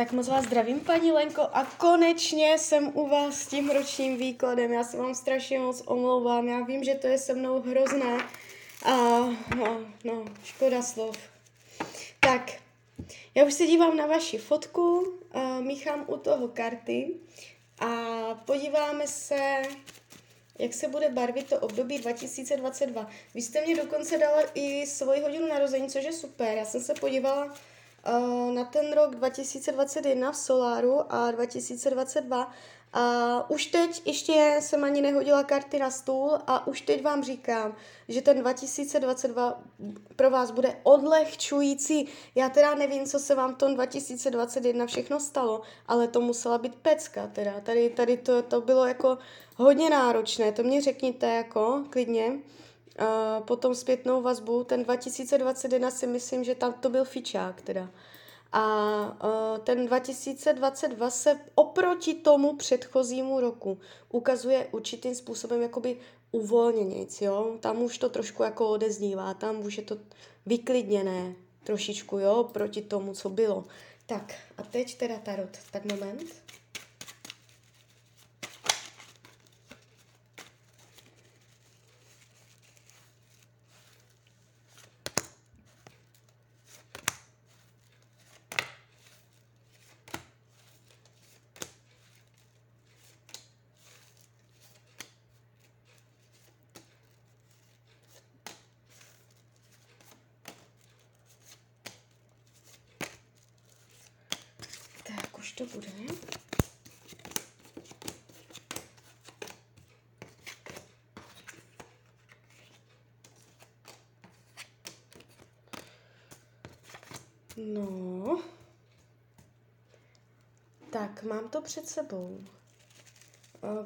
Tak moc vás zdravím, paní Lenko, a konečně jsem u vás s tím ročním výkladem. Já se vám strašně moc omlouvám, já vím, že to je se mnou hrozné. A no, no, škoda slov. Tak, já už se dívám na vaši fotku, a míchám u toho karty a podíváme se, jak se bude barvit to období 2022. Vy jste mě dokonce dala i svoji hodinu narození, což je super. Já jsem se podívala na ten rok 2021 v Soláru a 2022 a už teď ještě jsem ani nehodila karty na stůl a už teď vám říkám, že ten 2022 pro vás bude odlehčující. Já teda nevím, co se vám v tom 2021 všechno stalo, ale to musela být pecka teda. Tady, tady to, to bylo jako hodně náročné, to mě řekněte jako klidně. Uh, potom zpětnou vazbu, ten 2021 si myslím, že tam to byl fičák teda. A uh, ten 2022 se oproti tomu předchozímu roku ukazuje určitým způsobem jakoby uvolněnějc, jo. Tam už to trošku jako odeznívá, tam už je to vyklidněné trošičku, jo, proti tomu, co bylo. Tak a teď teda tarot. Tak moment. už to bude. No. Tak, mám to před sebou.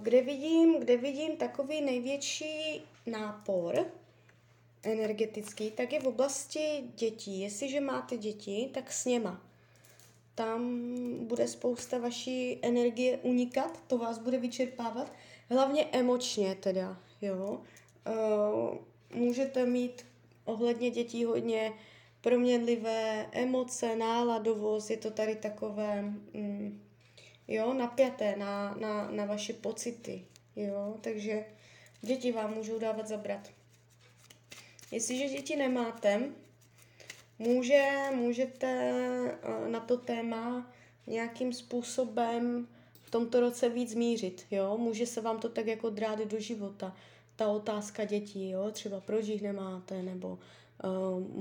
Kde vidím, kde vidím takový největší nápor energetický, tak je v oblasti dětí. Jestliže máte děti, tak s něma tam bude spousta vaší energie unikat, to vás bude vyčerpávat, hlavně emočně teda, jo. Uh, můžete mít ohledně dětí hodně proměnlivé emoce, náladovost, je to tady takové, mm, jo, napjaté na, na, na vaše pocity, jo, takže děti vám můžou dávat zabrat. Jestliže děti nemáte, Může, můžete eh, na to téma nějakým způsobem v tomto roce víc zmířit, jo? Může se vám to tak jako drát do života. Ta otázka dětí, jo? Třeba proč jich nemáte, nebo uh,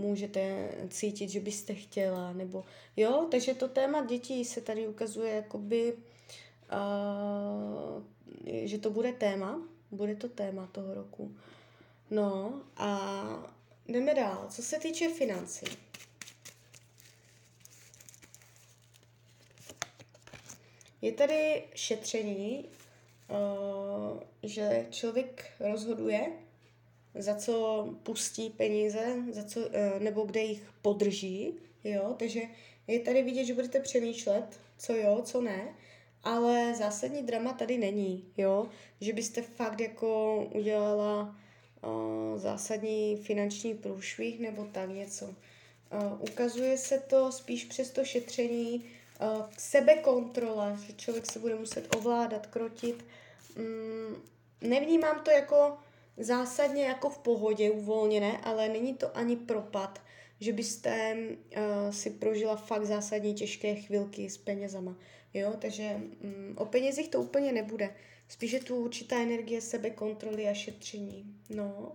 můžete cítit, že byste chtěla, nebo jo? Takže to téma dětí se tady ukazuje jakoby, uh, že to bude téma, bude to téma toho roku. No a jdeme dál. Co se týče financí, Je tady šetření, uh, že člověk rozhoduje, za co pustí peníze, za co, uh, nebo kde jich podrží, jo, takže je tady vidět, že budete přemýšlet, co jo, co ne, ale zásadní drama tady není, jo, že byste fakt jako udělala zásadní finanční průšvih nebo tak něco. Ukazuje se to spíš přes to šetření, uh, sebekontrola, že člověk se bude muset ovládat, krotit. Mm, nevnímám to jako zásadně jako v pohodě, uvolněné, ale není to ani propad, že byste si prožila fakt zásadní těžké chvilky s penězama. Jo, takže um, o penězích to úplně nebude. Spíše tu určitá energie sebekontroly a šetření. No.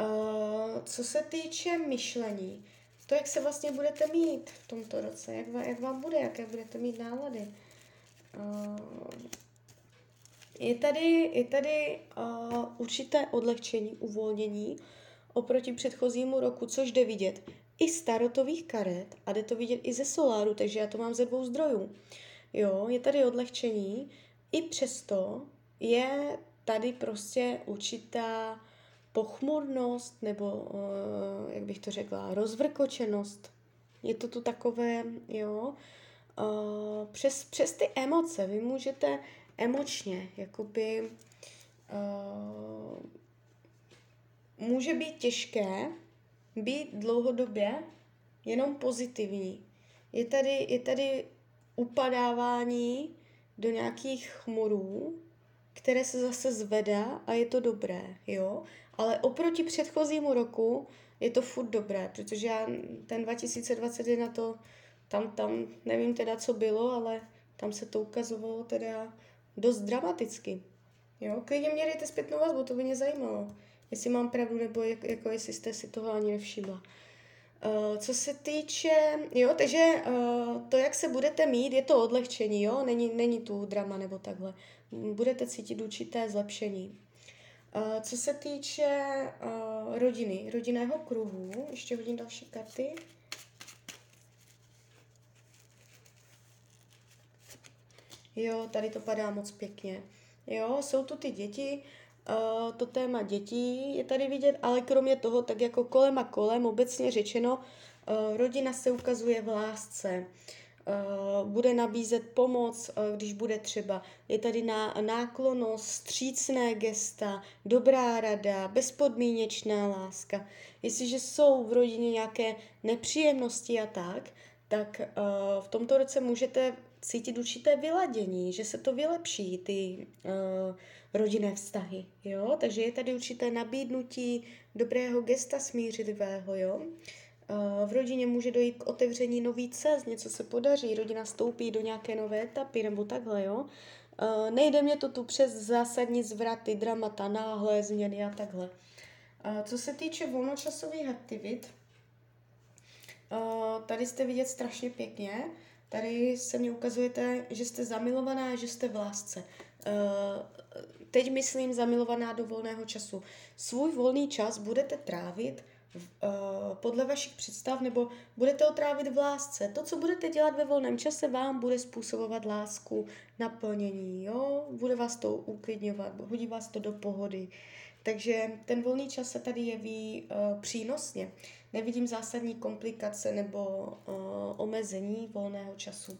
Uh, co se týče myšlení, to, jak se vlastně budete mít v tomto roce, jak, jak vám bude, jaké budete mít nálady. Uh, je tady, je tady uh, určité odlehčení, uvolnění oproti předchozímu roku, což jde vidět i z tarotových karet a jde to vidět i ze soláru, takže já to mám ze dvou zdrojů. Jo, je tady odlehčení, i přesto je tady prostě určitá pochmurnost nebo, uh, jak bych to řekla, rozvrkočenost. Je to tu takové, jo, uh, přes, přes ty emoce. Vy můžete emočně, jakoby, uh, může být těžké být dlouhodobě jenom pozitivní. Je tady, je tady upadávání do nějakých chmurů, které se zase zvedá a je to dobré, jo. Ale oproti předchozímu roku je to furt dobré, protože já ten 2021 to, tam, tam nevím teda, co bylo, ale tam se to ukazovalo teda dost dramaticky. Jo, klidně mě dejte zpětnou vazbu, to by mě zajímalo. Jestli mám pravdu, nebo jak, jako jestli jste si toho ani nevšimla. Uh, co se týče, jo, takže uh, to, jak se budete mít, je to odlehčení, jo, není, není tu drama nebo takhle. Budete cítit určité zlepšení. Uh, co se týče rodiny, rodinného kruhu, ještě hodím další karty. Jo, tady to padá moc pěkně. Jo, jsou tu ty děti, to téma dětí je tady vidět, ale kromě toho, tak jako kolem a kolem, obecně řečeno, uh, rodina se ukazuje v lásce. Uh, bude nabízet pomoc, když bude třeba. Je tady ná, náklonost, střícné gesta, dobrá rada, bezpodmínečná láska. Jestliže jsou v rodině nějaké nepříjemnosti a tak, tak v tomto roce můžete cítit určité vyladění, že se to vylepší, ty uh, rodinné vztahy, jo? Takže je tady určité nabídnutí dobrého gesta smířivého, jo? Uh, v rodině může dojít k otevření nový cest, něco se podaří, rodina stoupí do nějaké nové etapy nebo takhle, jo? Uh, nejde mě to tu přes zásadní zvraty, dramata, náhle změny a takhle. Uh, co se týče volnočasových aktivit, tady jste vidět strašně pěkně, Tady se mi ukazujete, že jste zamilovaná, že jste v lásce. Eh, teď myslím zamilovaná do volného času. Svůj volný čas budete trávit podle vašich představ, nebo budete ho trávit v lásce. To, co budete dělat ve volném čase, vám bude způsobovat lásku, naplnění, jo? Bude vás to uklidňovat, hodí vás to do pohody. Takže ten volný čas se tady jeví uh, přínosně. Nevidím zásadní komplikace nebo uh, omezení volného času.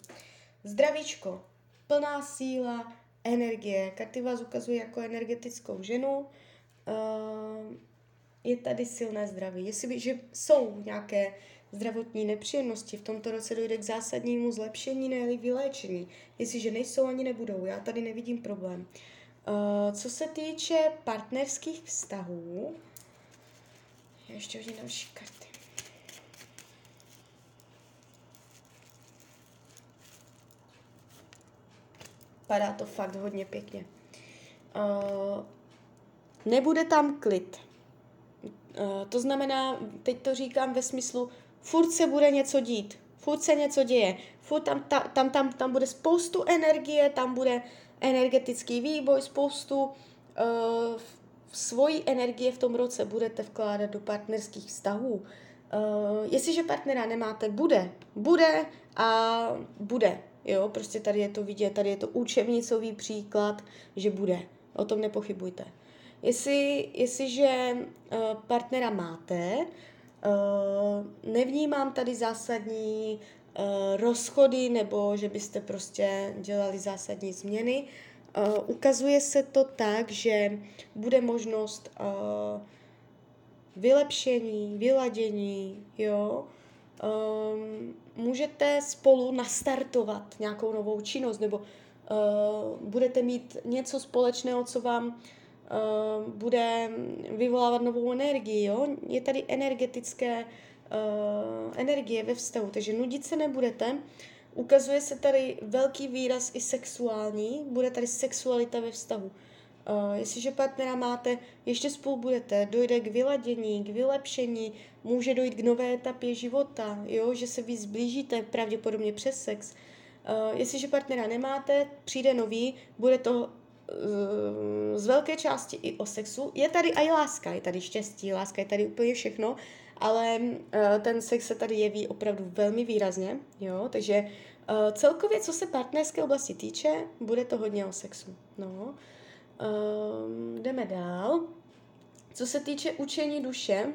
Zdravíčko, plná síla, energie. Karty vás ukazuje jako energetickou ženu. Uh, je tady silné zdraví. Jestli že jsou nějaké zdravotní nepříjemnosti, v tomto roce dojde k zásadnímu zlepšení, ne vyléčení. Jestliže nejsou, ani nebudou. Já tady nevidím problém. Uh, co se týče partnerských vztahů, ještě hodně další karty. Padá to fakt hodně pěkně. Uh, nebude tam klid. Uh, to znamená, teď to říkám ve smyslu, furt se bude něco dít, furt se něco děje, furt tam, ta, tam, tam, tam bude spoustu energie, tam bude energetický výboj, spoustu uh, svojí energie v tom roce budete vkládat do partnerských vztahů. Uh, jestliže partnera nemáte, bude. Bude a bude. Jo, prostě tady je to vidět, tady je to učebnicový příklad, že bude. O tom nepochybujte. Jestli, jestliže uh, partnera máte, uh, nevnímám tady zásadní uh, rozchody nebo že byste prostě dělali zásadní změny. Ukazuje se to tak, že bude možnost vylepšení, vyladění, jo. Můžete spolu nastartovat nějakou novou činnost nebo budete mít něco společného, co vám uh, bude vyvolávat novou energii, jo. Je tady energetické uh, energie ve vztahu, takže nudit se nebudete. Ukazuje se tady velký výraz i sexuální, bude tady sexualita ve vztahu. Uh, jestliže partnera máte, ještě spolu budete, dojde k vyladění, k vylepšení, může dojít k nové etapě života, jo, že se vy zblížíte pravděpodobně přes sex. Uh, jestliže partnera nemáte, přijde nový, bude to z velké části i o sexu. Je tady i láska, je tady štěstí, láska, je tady úplně všechno, ale uh, ten sex se tady jeví opravdu velmi výrazně, jo, takže uh, celkově, co se partnerské oblasti týče, bude to hodně o sexu, no. Um, jdeme dál. Co se týče učení duše, uh,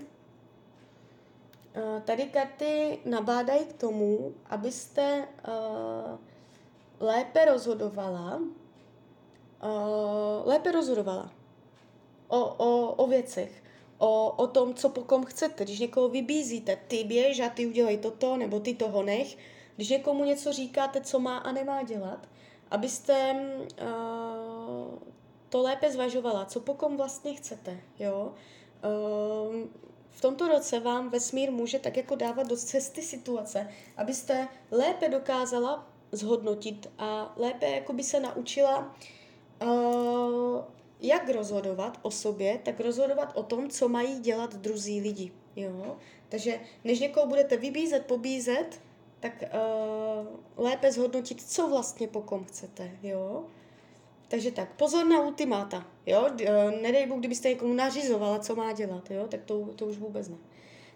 tady karty nabádají k tomu, abyste lépe rozhodovala, lépe rozhodovala o, o, o věcech o, o tom, co po kom chcete. Když někoho vybízíte, ty běž a ty udělej toto, nebo ty toho nech, když někomu něco říkáte, co má a nemá dělat, abyste uh, to lépe zvažovala, co pokom vlastně chcete, jo. Uh, v tomto roce vám vesmír může tak jako dávat do cesty situace, abyste lépe dokázala zhodnotit a lépe jako by se naučila uh, jak rozhodovat o sobě, tak rozhodovat o tom, co mají dělat druzí lidi. Jo? Takže než někoho budete vybízet, pobízet, tak uh, lépe zhodnotit, co vlastně po kom chcete. Jo? Takže tak, pozor na ultimáta. Jo? Uh, nedej Bůh, kdybyste někomu nařizovala, co má dělat, jo? tak to, to už vůbec ne.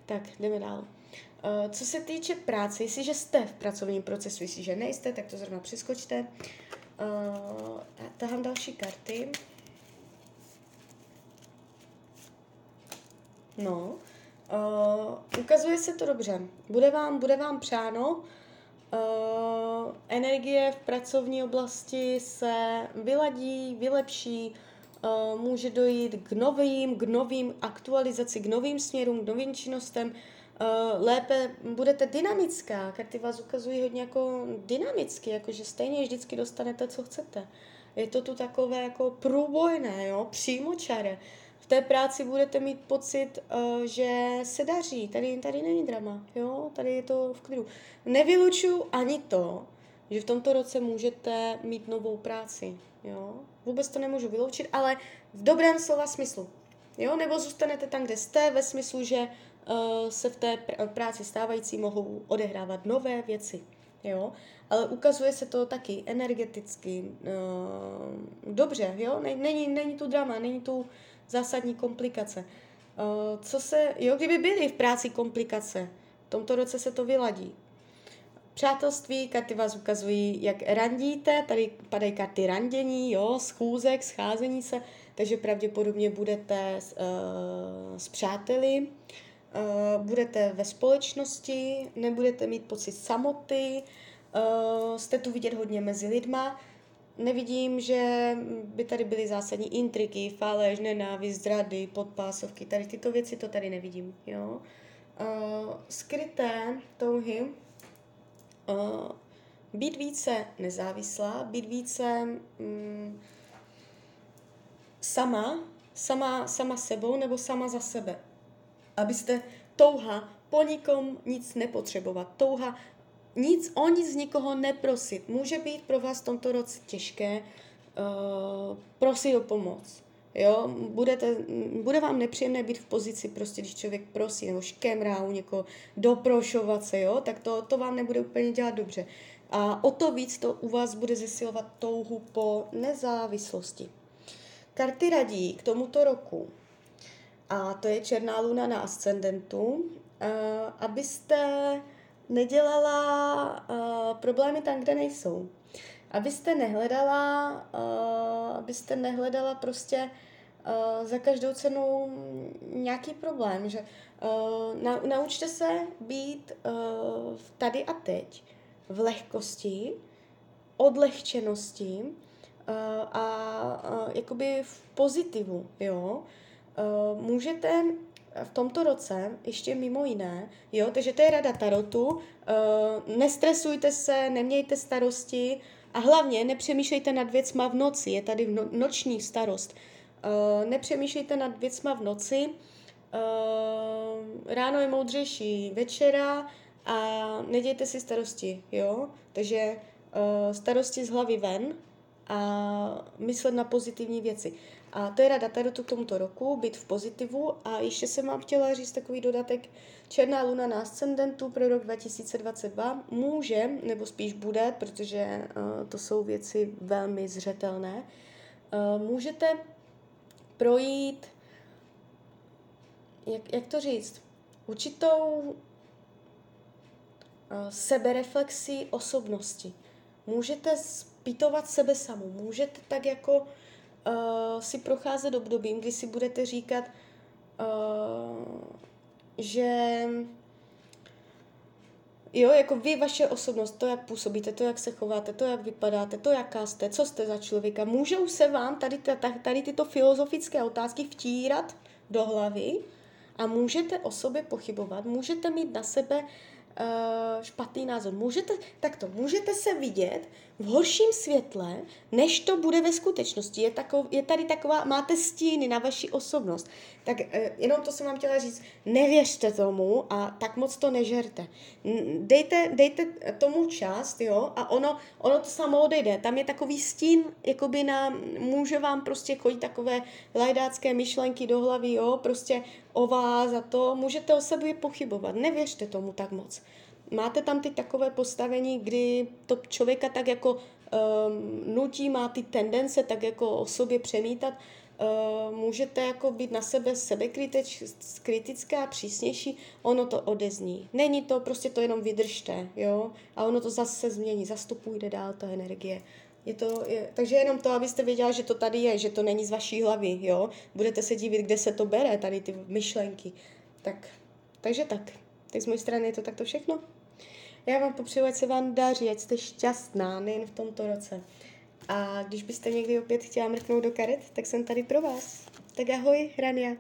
Tak, jdeme dál. Uh, co se týče práce, jestliže jste v pracovním procesu, jestliže nejste, tak to zrovna přeskočte. Uh, tahám další karty. No, uh, ukazuje se to dobře. Bude vám, bude vám přáno. Uh, energie v pracovní oblasti se vyladí, vylepší, uh, může dojít k novým, k novým aktualizaci, k novým směrům, k novým činnostem. Uh, lépe budete dynamická. Karty vás ukazují hodně jako dynamicky, jakože stejně vždycky dostanete, co chcete. Je to tu takové jako průbojné, jo, přímočaré v té práci budete mít pocit, uh, že se daří, tady, tady není drama, jo, tady je to v klidu. Nevylučuju ani to, že v tomto roce můžete mít novou práci, jo. Vůbec to nemůžu vyloučit, ale v dobrém slova smyslu, jo, nebo zůstanete tam, kde jste, ve smyslu, že se v té pr- práci stávající mohou odehrávat nové věci, jo. Ale ukazuje se to taky energeticky uh, dobře, jo, není, není tu drama, není tu zásadní komplikace. Uh, co se, jo, kdyby byly v práci komplikace, v tomto roce se to vyladí. Přátelství, karty vás ukazují, jak randíte, tady padají karty randění, jo, schůzek, scházení se, takže pravděpodobně budete uh, s přáteli, uh, budete ve společnosti, nebudete mít pocit samoty, uh, jste tu vidět hodně mezi lidma, nevidím, že by tady byly zásadní intriky, faleš, nenávist, zrady, podpásovky, tady tyto věci to tady nevidím, jo. Uh, skryté touhy, uh, být více nezávislá, být více um, sama, sama, sama sebou nebo sama za sebe. Abyste touha po nikom nic nepotřebovat, touha nic o nic z nikoho neprosit. Může být pro vás v tomto roce těžké uh, prosit o pomoc. Jo, budete, bude vám nepříjemné být v pozici, prostě když člověk prosí, nebo škemrá u někoho, doprošovat se, jo, tak to, to vám nebude úplně dělat dobře. A o to víc to u vás bude zesilovat touhu po nezávislosti. Karty radí k tomuto roku, a to je Černá luna na ascendentu, abyste nedělala problémy tam, kde nejsou. Abyste nehledala, abyste nehledala prostě za každou cenu nějaký problém, že na, naučte se být tady a teď, v lehkosti, odlehčenosti a uh, jakoby v pozitivu, jo. Uh, můžete v tomto roce, ještě mimo jiné, jo, takže to je rada Tarotu, uh, nestresujte se, nemějte starosti a hlavně nepřemýšlejte nad věcma v noci, je tady no, noční starost. Nepřemýšlejte nad věcma v noci, ráno je moudřejší večera a nedějte si starosti, jo, takže starosti z hlavy ven a myslet na pozitivní věci. A to je rada Tarotu k tomuto roku, být v pozitivu. A ještě jsem vám chtěla říct takový dodatek. Černá luna na ascendentu pro rok 2022 může, nebo spíš bude, protože uh, to jsou věci velmi zřetelné, uh, můžete projít, jak, jak to říct, určitou uh, sebereflexi osobnosti. Můžete zpytovat sebe samou, můžete tak jako uh, si procházet obdobím, kdy si budete říkat, uh, že jo, jako vy, vaše osobnost, to, jak působíte, to, jak se chováte, to, jak vypadáte, to, jaká jste, co jste za člověka, můžou se vám tady, tady tyto filozofické otázky vtírat do hlavy a můžete o sobě pochybovat, můžete mít na sebe uh, špatný názor. Můžete, takto, můžete se vidět v horším světle, než to bude ve skutečnosti. Je, takov, je tady taková, máte stíny na vaši osobnost. Tak uh, jenom to jsem vám chtěla říct, nevěřte tomu a tak moc to nežerte. Dejte, dejte tomu čas, jo, a ono, ono to samo odejde. Tam je takový stín, jakoby na, může vám prostě chodit takové lajdácké myšlenky do hlavy, jo, prostě o vás a to, můžete o sobě pochybovat. Nevěřte tomu tak moc. Máte tam ty takové postavení, kdy to člověka tak jako um, nutí, má ty tendence tak jako o sobě přemítat, Uh, můžete jako být na sebe sebekritické a přísnější, ono to odezní. Není to, prostě to jenom vydržte, jo, a ono to zase změní, zastupujte dál ta energie. Je to, je, takže jenom to, abyste věděla, že to tady je, že to není z vaší hlavy, jo. Budete se divit, kde se to bere, tady ty myšlenky. Tak, takže tak. Tak z mojej strany je to takto všechno. Já vám popřeju, ať se vám daří, ať jste šťastná, nejen v tomto roce. A když byste někdy opět chtěla mrknout do karet, tak jsem tady pro vás. Tak ahoj, Rania.